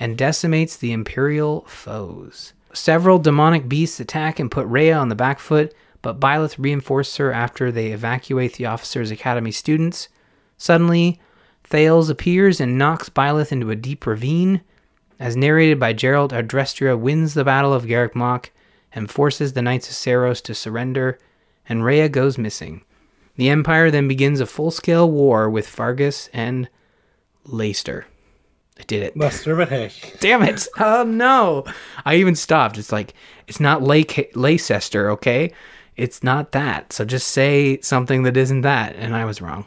and decimates the Imperial foes. Several demonic beasts attack and put Rhea on the back foot, but Byleth reinforces her after they evacuate the Officers Academy students. Suddenly, Thales appears and knocks Byleth into a deep ravine. As narrated by Jeralt, Adrestia wins the Battle of Garreg Mach and forces the Knights of Seiros to surrender, and Rhea goes missing. The Empire then begins a full scale war with Faerghus and Leicester. I did it. Lester, Damn it. Oh no. I even stopped. It's like, it's not Lake Leicester, okay? It's not that. So just say something that isn't that. And I was wrong.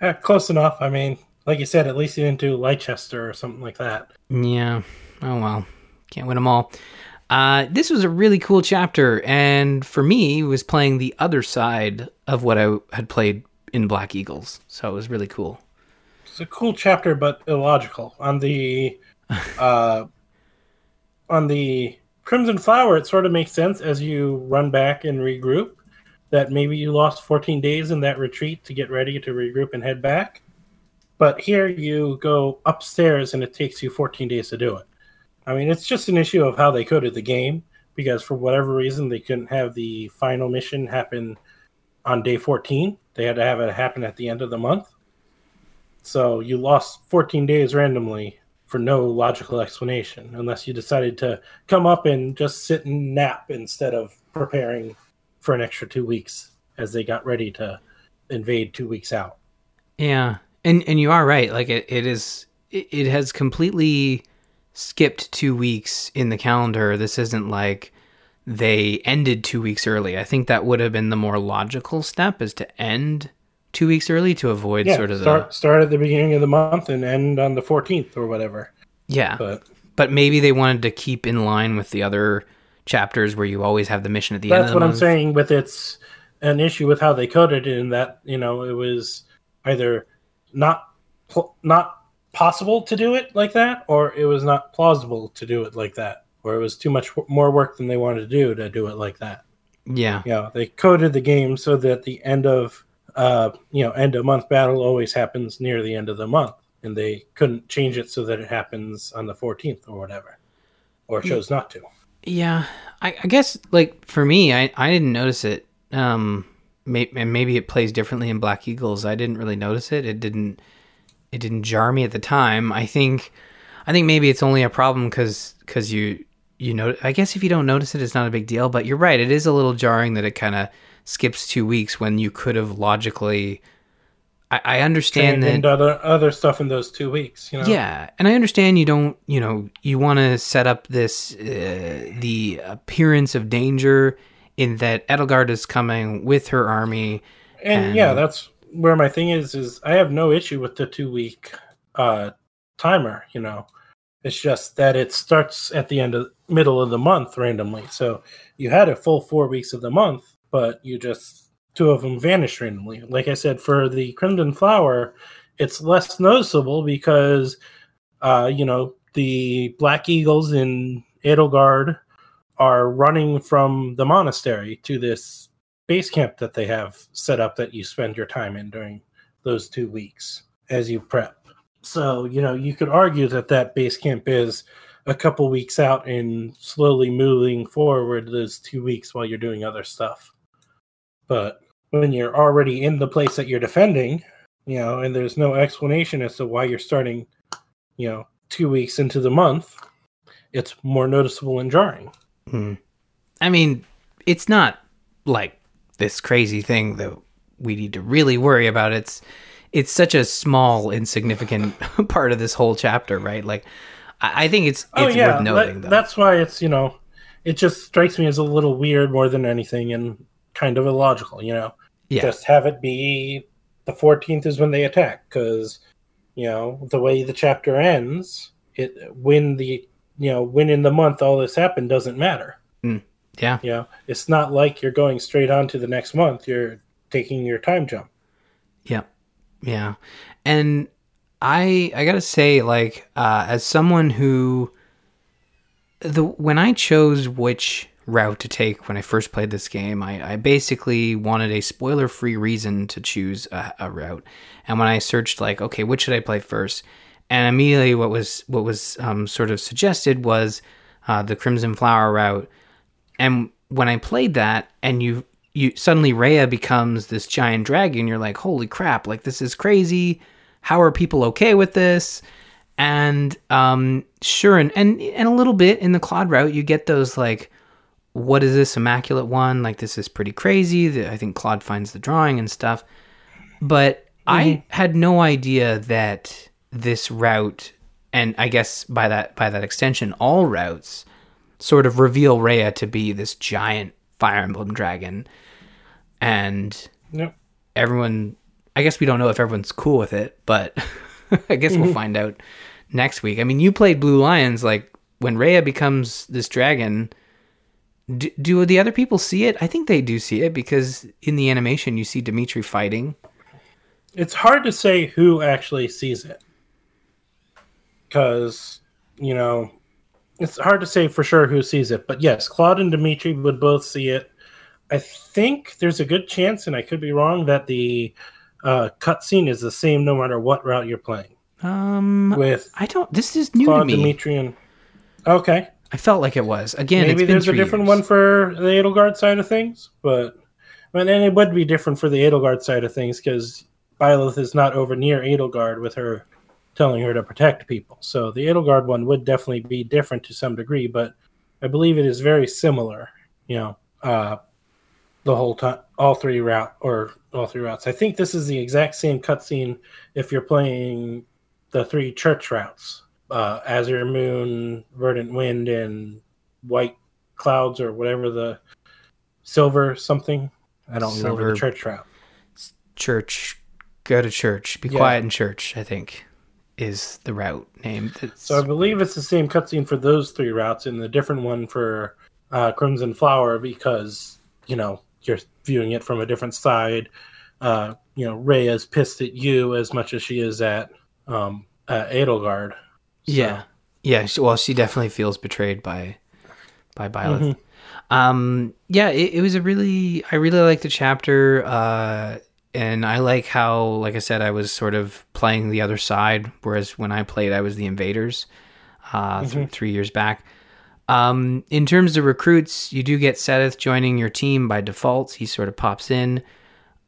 eh, close enough. I mean, like you said, at least you didn't do Leicester or something like that. Yeah. Oh well. Can't win them all. Uh, this was a really cool chapter, and for me, was playing the other side of what I had played in Black Eagles, so it was really cool. It's a cool chapter, but illogical. On the uh, on the Crimson Flower, it sort of makes sense as you run back and regroup. That maybe you lost 14 days in that retreat to get ready to regroup and head back. But here you go upstairs and it takes you 14 days to do it. I mean, it's just an issue of how they coded the game because for whatever reason they couldn't have the final mission happen on day 14. They had to have it happen at the end of the month. So you lost 14 days randomly for no logical explanation, unless you decided to come up and just sit and nap instead of preparing for an extra two weeks as they got ready to invade two weeks out. Yeah, and and you are right. Like it, it is. It, it has completely skipped two weeks in the calendar. This isn't like they ended two weeks early. I think that would have been the more logical step, is to end two weeks early to avoid Yeah, sort of start start at the beginning of the month and end on the 14th or whatever. yeah. But But maybe they wanted to keep in line with the other chapters where you always have the mission at the end. that's of the what I'm saying. With its an issue with how they coded it, in that you know it was either not not possible to do it like that, or it was not plausible to do it like that, or it was too much more work than they wanted to do to do it like that. Yeah, You know, they coded the game so that the end of uh, you know end of month battle always happens near the end of the month, and they couldn't change it so that it happens on the 14th or whatever, or chose not to. yeah. I, I guess like for me, I I didn't notice it. Um, may, and maybe it plays differently in Black Eagles. I didn't really notice it. It didn't. It didn't jar me at the time. I think. I think maybe it's only a problem because because you you know. I guess if you don't notice it, it's not a big deal. But you're right. It is a little jarring that it kind of skips two weeks when you could have logically. I, I understand And, that. and other other stuff in those two weeks. You know. Yeah, and I understand you don't, you know, you want to set up this uh, the appearance of danger in that Edelgard is coming with her army. and, And- yeah that's where my thing is is i have no issue with the two week uh timer you know it's just that it starts at the end of middle of the month randomly so you had a full four weeks of the month but you just two of them vanish randomly like i said for the crimson flower it's less noticeable because uh you know the black eagles in edelgard are running from the monastery to this base camp that they have set up that you spend your time in during those two weeks as you prep. So, you know, you could argue that that base camp is a couple weeks out and slowly moving forward those two weeks while you're doing other stuff. But when you're already in the place that you're defending, you know, and there's no explanation as to why you're starting, you know, two weeks into the month, it's more noticeable and jarring. Hmm. I mean, it's not like this crazy thing that we need to really worry about. It's it's such a small, insignificant part of this whole chapter, right? Like, I, I think it's it's worth noting that- though. that's why it's you know, it just strikes me as a little weird more than anything, and kind of illogical. You know, yeah, just have it be the fourteenth is when they attack because you know the way the chapter ends, it when the you know when in the month all this happened doesn't matter. yeah, You know, it's not like you're going straight on to the next month. You're taking your time jump. Yeah. Yeah. And I I got to say like uh as someone who the when I chose which route to take when I first played this game, I, I basically wanted a spoiler free reason to choose a, a route. And when I searched like, okay, which should I play first? And immediately what was what was um, sort of suggested was uh, the Crimson Flower route. And when I played that, and you you suddenly Rhea becomes this giant dragon, you're like, holy crap! Like this is crazy. How are people okay with this? And um, sure, and, and and a little bit in the Claude route, you get those like, what is this immaculate one? Like this is pretty crazy. I think Claude finds the drawing and stuff, but mm-hmm. I had no idea that this route, and I guess by that by that extension, all routes, sort of reveal Rhea to be this giant Fire Emblem dragon, and yep. everyone. I guess we don't know if everyone's cool with it, but I guess we'll mm-hmm. find out next week. I mean, you played Blue Lions. Like when Rhea becomes this dragon, do, do the other people see it? I think they do see it because in the animation you see Dimitri fighting. It's hard to say who actually sees it because you know it's hard to say for sure who sees it. But yes, Claude and Dimitri would both see it. I think there's a good chance, and I could be wrong, that the uh, cutscene is the same no matter what route you're playing. Um, with I don't. This is new Claude, to me. Demetrian. Okay. I felt like it was again. Maybe there's a different years. one for the Edelgard side of things, but but then it would be different for the Edelgard side of things because Byleth is not over near Edelgard with her telling her to protect people. So the Edelgard one would definitely be different to some degree, but I believe it is very similar. You know, uh, the whole time, all three route or all three routes. I think this is the exact same cutscene if you're playing the three church routes uh, Azure Moon, Verdant Wind, and White Clouds, or whatever the silver something. I don't silver remember the church route. Church, go to church, be yeah. quiet in church. I think is the route name. That's... So I believe it's the same cutscene for those three routes, and the different one for uh, Crimson Flower because you know you're viewing it from a different side. Uh, you know, Ray is pissed at you as much as she is at um, uh, Edelgard. So. Yeah, yeah. Well, she definitely feels betrayed by by Byleth. Mm-hmm. Um, yeah, it, it, was a really I really liked the chapter, uh, and I like how, like I said, I was sort of playing the other side, whereas when I played, I was the invaders. Uh, mm-hmm. th- three years back. Um, in terms of recruits, you do get Seteth joining your team by default. He sort of pops in.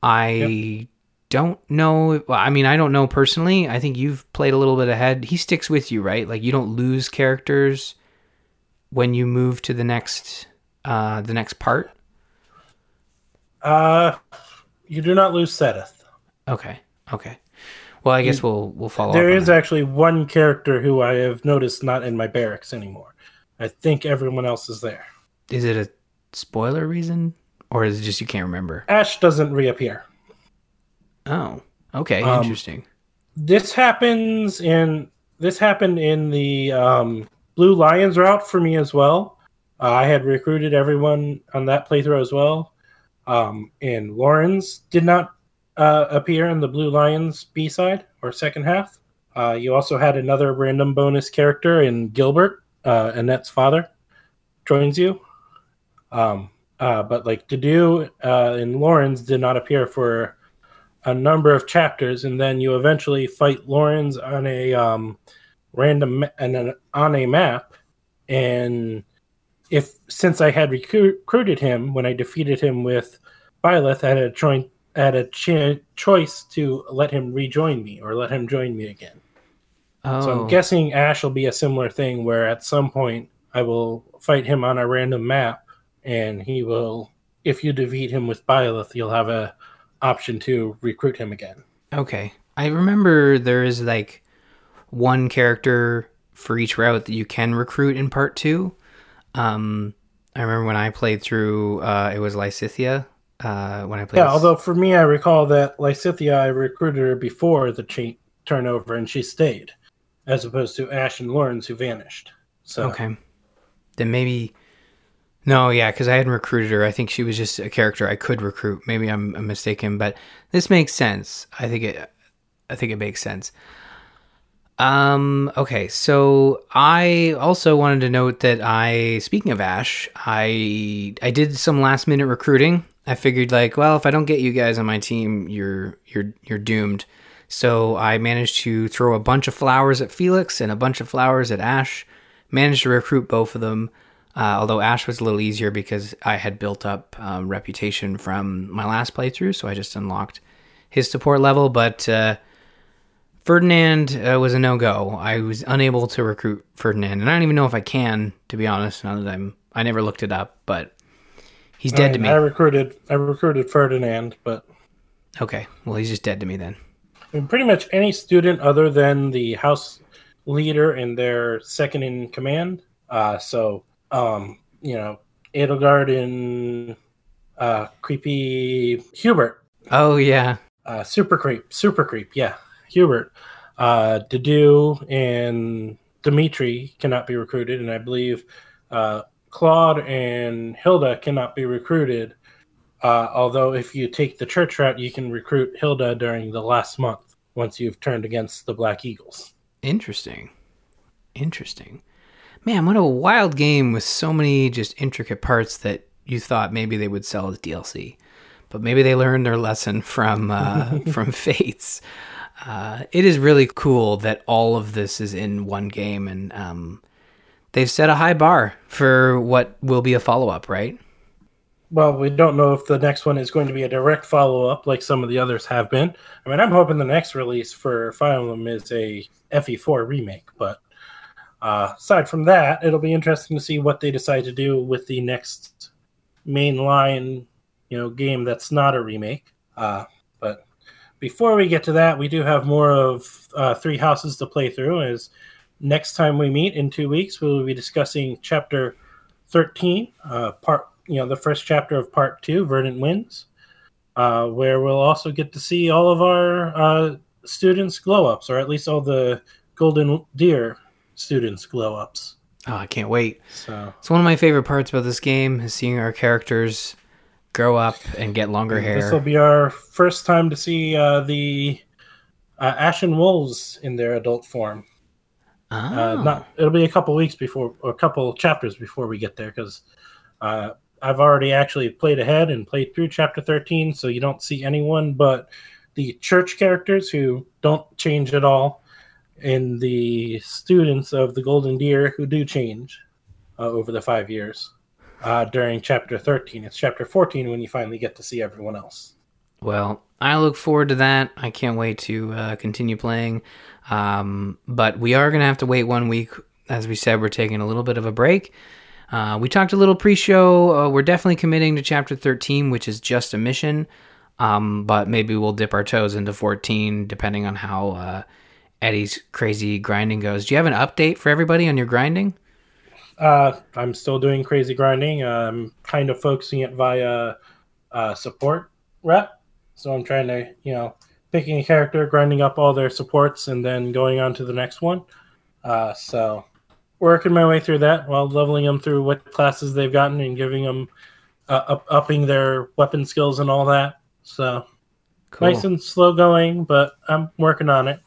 I yep don't know. I mean, I don't know personally. I think you've played a little bit ahead. He sticks with you, right? Like you don't lose characters when you move to the next uh the next part. Uh, you do not lose Seth. Okay. Okay. Well, I guess we'll we'll follow. There is actually one character who I have noticed not in my barracks anymore. I think everyone else is there. Is it a spoiler reason, or is it just you can't remember? Ash doesn't reappear. Oh, okay, um, interesting. This happens in this happened in the um, Blue Lions route for me as well. Uh, I had recruited everyone on that playthrough as well. Um, and Lorenz did not uh, appear in the Blue Lions B side or second half. Uh, you also had another random bonus character in Gilbert, uh, Annette's father, joins you. Um, uh, but like Dedue uh, and Lorenz did not appear for a number of chapters, and then you eventually fight Lorenz on a um, random and on a map. And if since I had recruited him when I defeated him with Byleth, I had a joint had a ch- choice to let him rejoin me or let him join me again. Oh. So I'm oh. guessing Ash will be a similar thing where at some point I will fight him on a random map, and he will. If you defeat him with Byleth, you'll have a option to recruit him again. Okay. I remember there is like one character for each route that you can recruit in part two. Um, I remember when I played through, uh, it was Lysithea. Uh, when I played, yeah. Although for me, I recall that Lysithea, I recruited her before the cha- turnover, and she stayed, as opposed to Ash and Lorenz, who vanished. So okay, then maybe No, yeah, because I hadn't recruited her. I think she was just a character I could recruit. Maybe I'm, I'm mistaken, but this makes sense. I think it. I think it makes sense. Um. Okay. So I also wanted to note that I, speaking of Ash, I I did some last minute recruiting. I figured like, well, if I don't get you guys on my team, you're you're you're doomed. So I managed to throw a bunch of flowers at Felix and a bunch of flowers at Ash. Managed to recruit both of them. Uh, although Ash was a little easier because I had built up um, reputation from my last playthrough, so I just unlocked his support level. But uh, Ferdinand uh, was a no go. I was unable to recruit Ferdinand, and I don't even know if I can, to be honest. Now that I'm, I never looked it up, but he's dead I, to me. I recruited I recruited Ferdinand, but okay, well he's just dead to me then. I mean, pretty much any student other than the house leader and their second in command. Uh, so um, you know, Edelgard and uh, creepy Hubert. Oh yeah, uh, super creep, super creep. Yeah, Hubert, uh, and Dimitri cannot be recruited, and I believe uh, Claude and Hilda cannot be recruited. Uh, although, if you take the church route, you can recruit Hilda during the last month once you've turned against the Black Eagles. Interesting. Interesting. Man, what a wild game with so many just intricate parts that you thought maybe they would sell as DLC. But maybe they learned their lesson from uh, from Fates. Uh, it is really cool that all of this is in one game, and um, they've set a high bar for what will be a follow up, right? Well, we don't know if the next one is going to be a direct follow up like some of the others have been. I mean, I'm hoping the next release for Fire Emblem is a FE4 remake, but uh, aside from that, it'll be interesting to see what they decide to do with the next mainline, you know, game that's not a remake. Uh, but before we get to that, we do have more of uh, Three Houses to play through. As next time we meet in two weeks, we will be discussing Chapter 13, uh, part you know the first chapter of Part Two, Verdant Winds, uh, where we'll also get to see all of our uh, students' glow ups, or at least all the Golden Deer students' glow ups. Oh, I can't wait. So It's one of my favorite parts about this game is seeing our characters grow up and get longer hair. this will be our first time to see uh, the uh, Ashen Wolves in their adult form. Uh, Oh. not it'll be a couple weeks before, or a couple chapters before we get there, because uh, I've already actually played ahead and played through chapter thirteen, so you don't see anyone but the church characters who don't change at all, and the students of the Golden Deer who do change uh, over the five years. Uh, during chapter 13 it's chapter 14 when you finally get to see everyone else Well, I look forward to that. I can't wait to uh, continue playing. Um, but we are going to have to wait one week. As we said, we're taking a little bit of a break. Uh, we talked a little pre show. Uh, we're definitely committing to chapter 13, which is just a mission. Um, but maybe we'll dip our toes into 14, depending on how uh, Eddie's crazy grinding goes. Do you have an update for everybody on your grinding? Uh, I'm still doing crazy grinding. I'm kind of focusing it via uh, support rep. So I'm trying to, you know, picking a character, grinding up all their supports, and then going on to the next one. Uh, so working my way through that while leveling them through what classes they've gotten and giving them uh, up, upping their weapon skills and all that. So Cool. nice and slow going, but I'm working on it.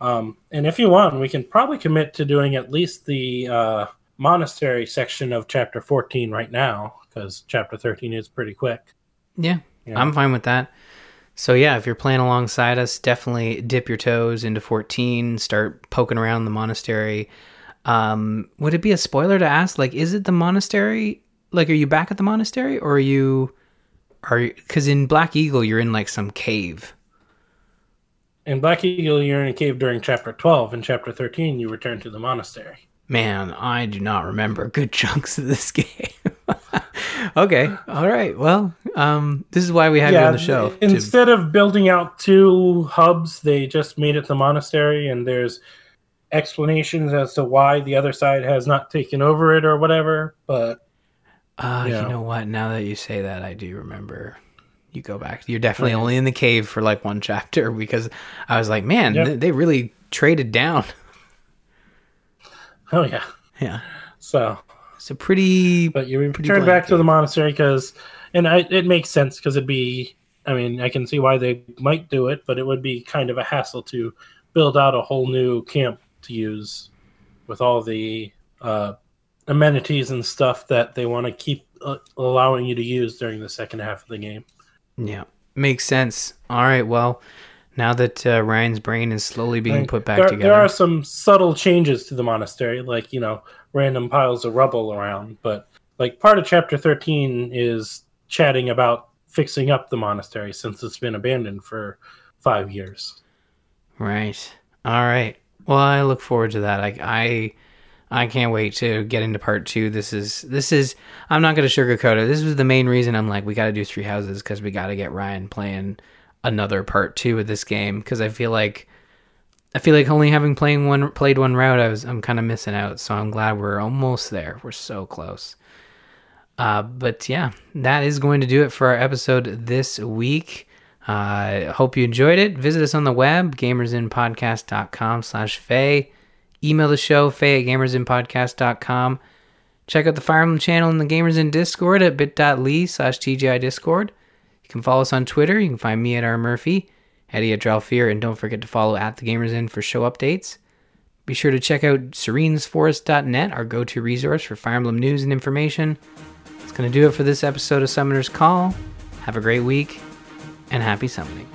Um, and if you want, we can probably commit to doing at least the uh, monastery section of chapter 14 right now, because chapter 13 is pretty quick. Yeah, Yeah. I'm fine with that. So yeah, if you're playing alongside us, definitely dip your toes into 14. Start poking around the monastery. Um, would it be a spoiler to ask? Like, is it the monastery? Like, are you back at the monastery, or are you? Are you? Because in Black Eagle, you're in like some cave. In Black Eagle, you're in a cave during chapter 12. In chapter 13, you return to the monastery. Man, I do not remember good chunks of this game. okay, all right. Well, um, this is why we have you on the show. to- Instead of building out two hubs, they just made it the monastery, and there's explanations as to why the other side has not taken over it or whatever. But Uh, Yeah. You know what? Now that you say that, I do remember. You go back. You're definitely only in the cave for like one chapter because I was like, man, Yep. th- they really traded down. oh yeah, yeah. so It's a pretty. But you Pretty return blank back to the monastery because, and I, it makes sense because it'd be. I mean, I can see why they might do it, but it would be kind of a hassle to build out a whole new camp to use with all the uh, amenities and stuff that they want to keep uh, allowing you to use during the second half of the game. Yeah, makes sense. All right, well, now that uh, Ryan's brain is slowly being Like, put back there, together. there are some subtle changes to the monastery, like you know, random piles of rubble around. But like part of chapter thirteen is chatting about fixing up the monastery since it's been abandoned for five years. Right. All right. Well, I look forward to that. I I I can't wait to get into part two. This is this is. I'm not going to sugarcoat it. This was the main reason I'm like, we got to do three houses because we got to get Ryan playing another part two of this game because I feel like I feel like only having playing one played one route, I was I'm kind of missing out. So I'm glad we're almost there. We're so close. Uh, but yeah, that is going to do it for our episode this week. I uh, hope you enjoyed it. Visit us on the web, gamersinpodcast.com slash Faye. Email the show, Faye at gamersinpodcast.com. Check out the Fire Emblem channel in the Gamers in Discord at bit.ly slash TGI Discord. You can follow us on Twitter. You can find me at R. Murphy, Eddie at Dralfear, and don't forget to follow at the Gamers In for show updates. Be sure to check out serenesforest.net, our go to resource for Fire Emblem news and information. It's going to do it for this episode of Summoner's Call. Have a great week and happy summoning.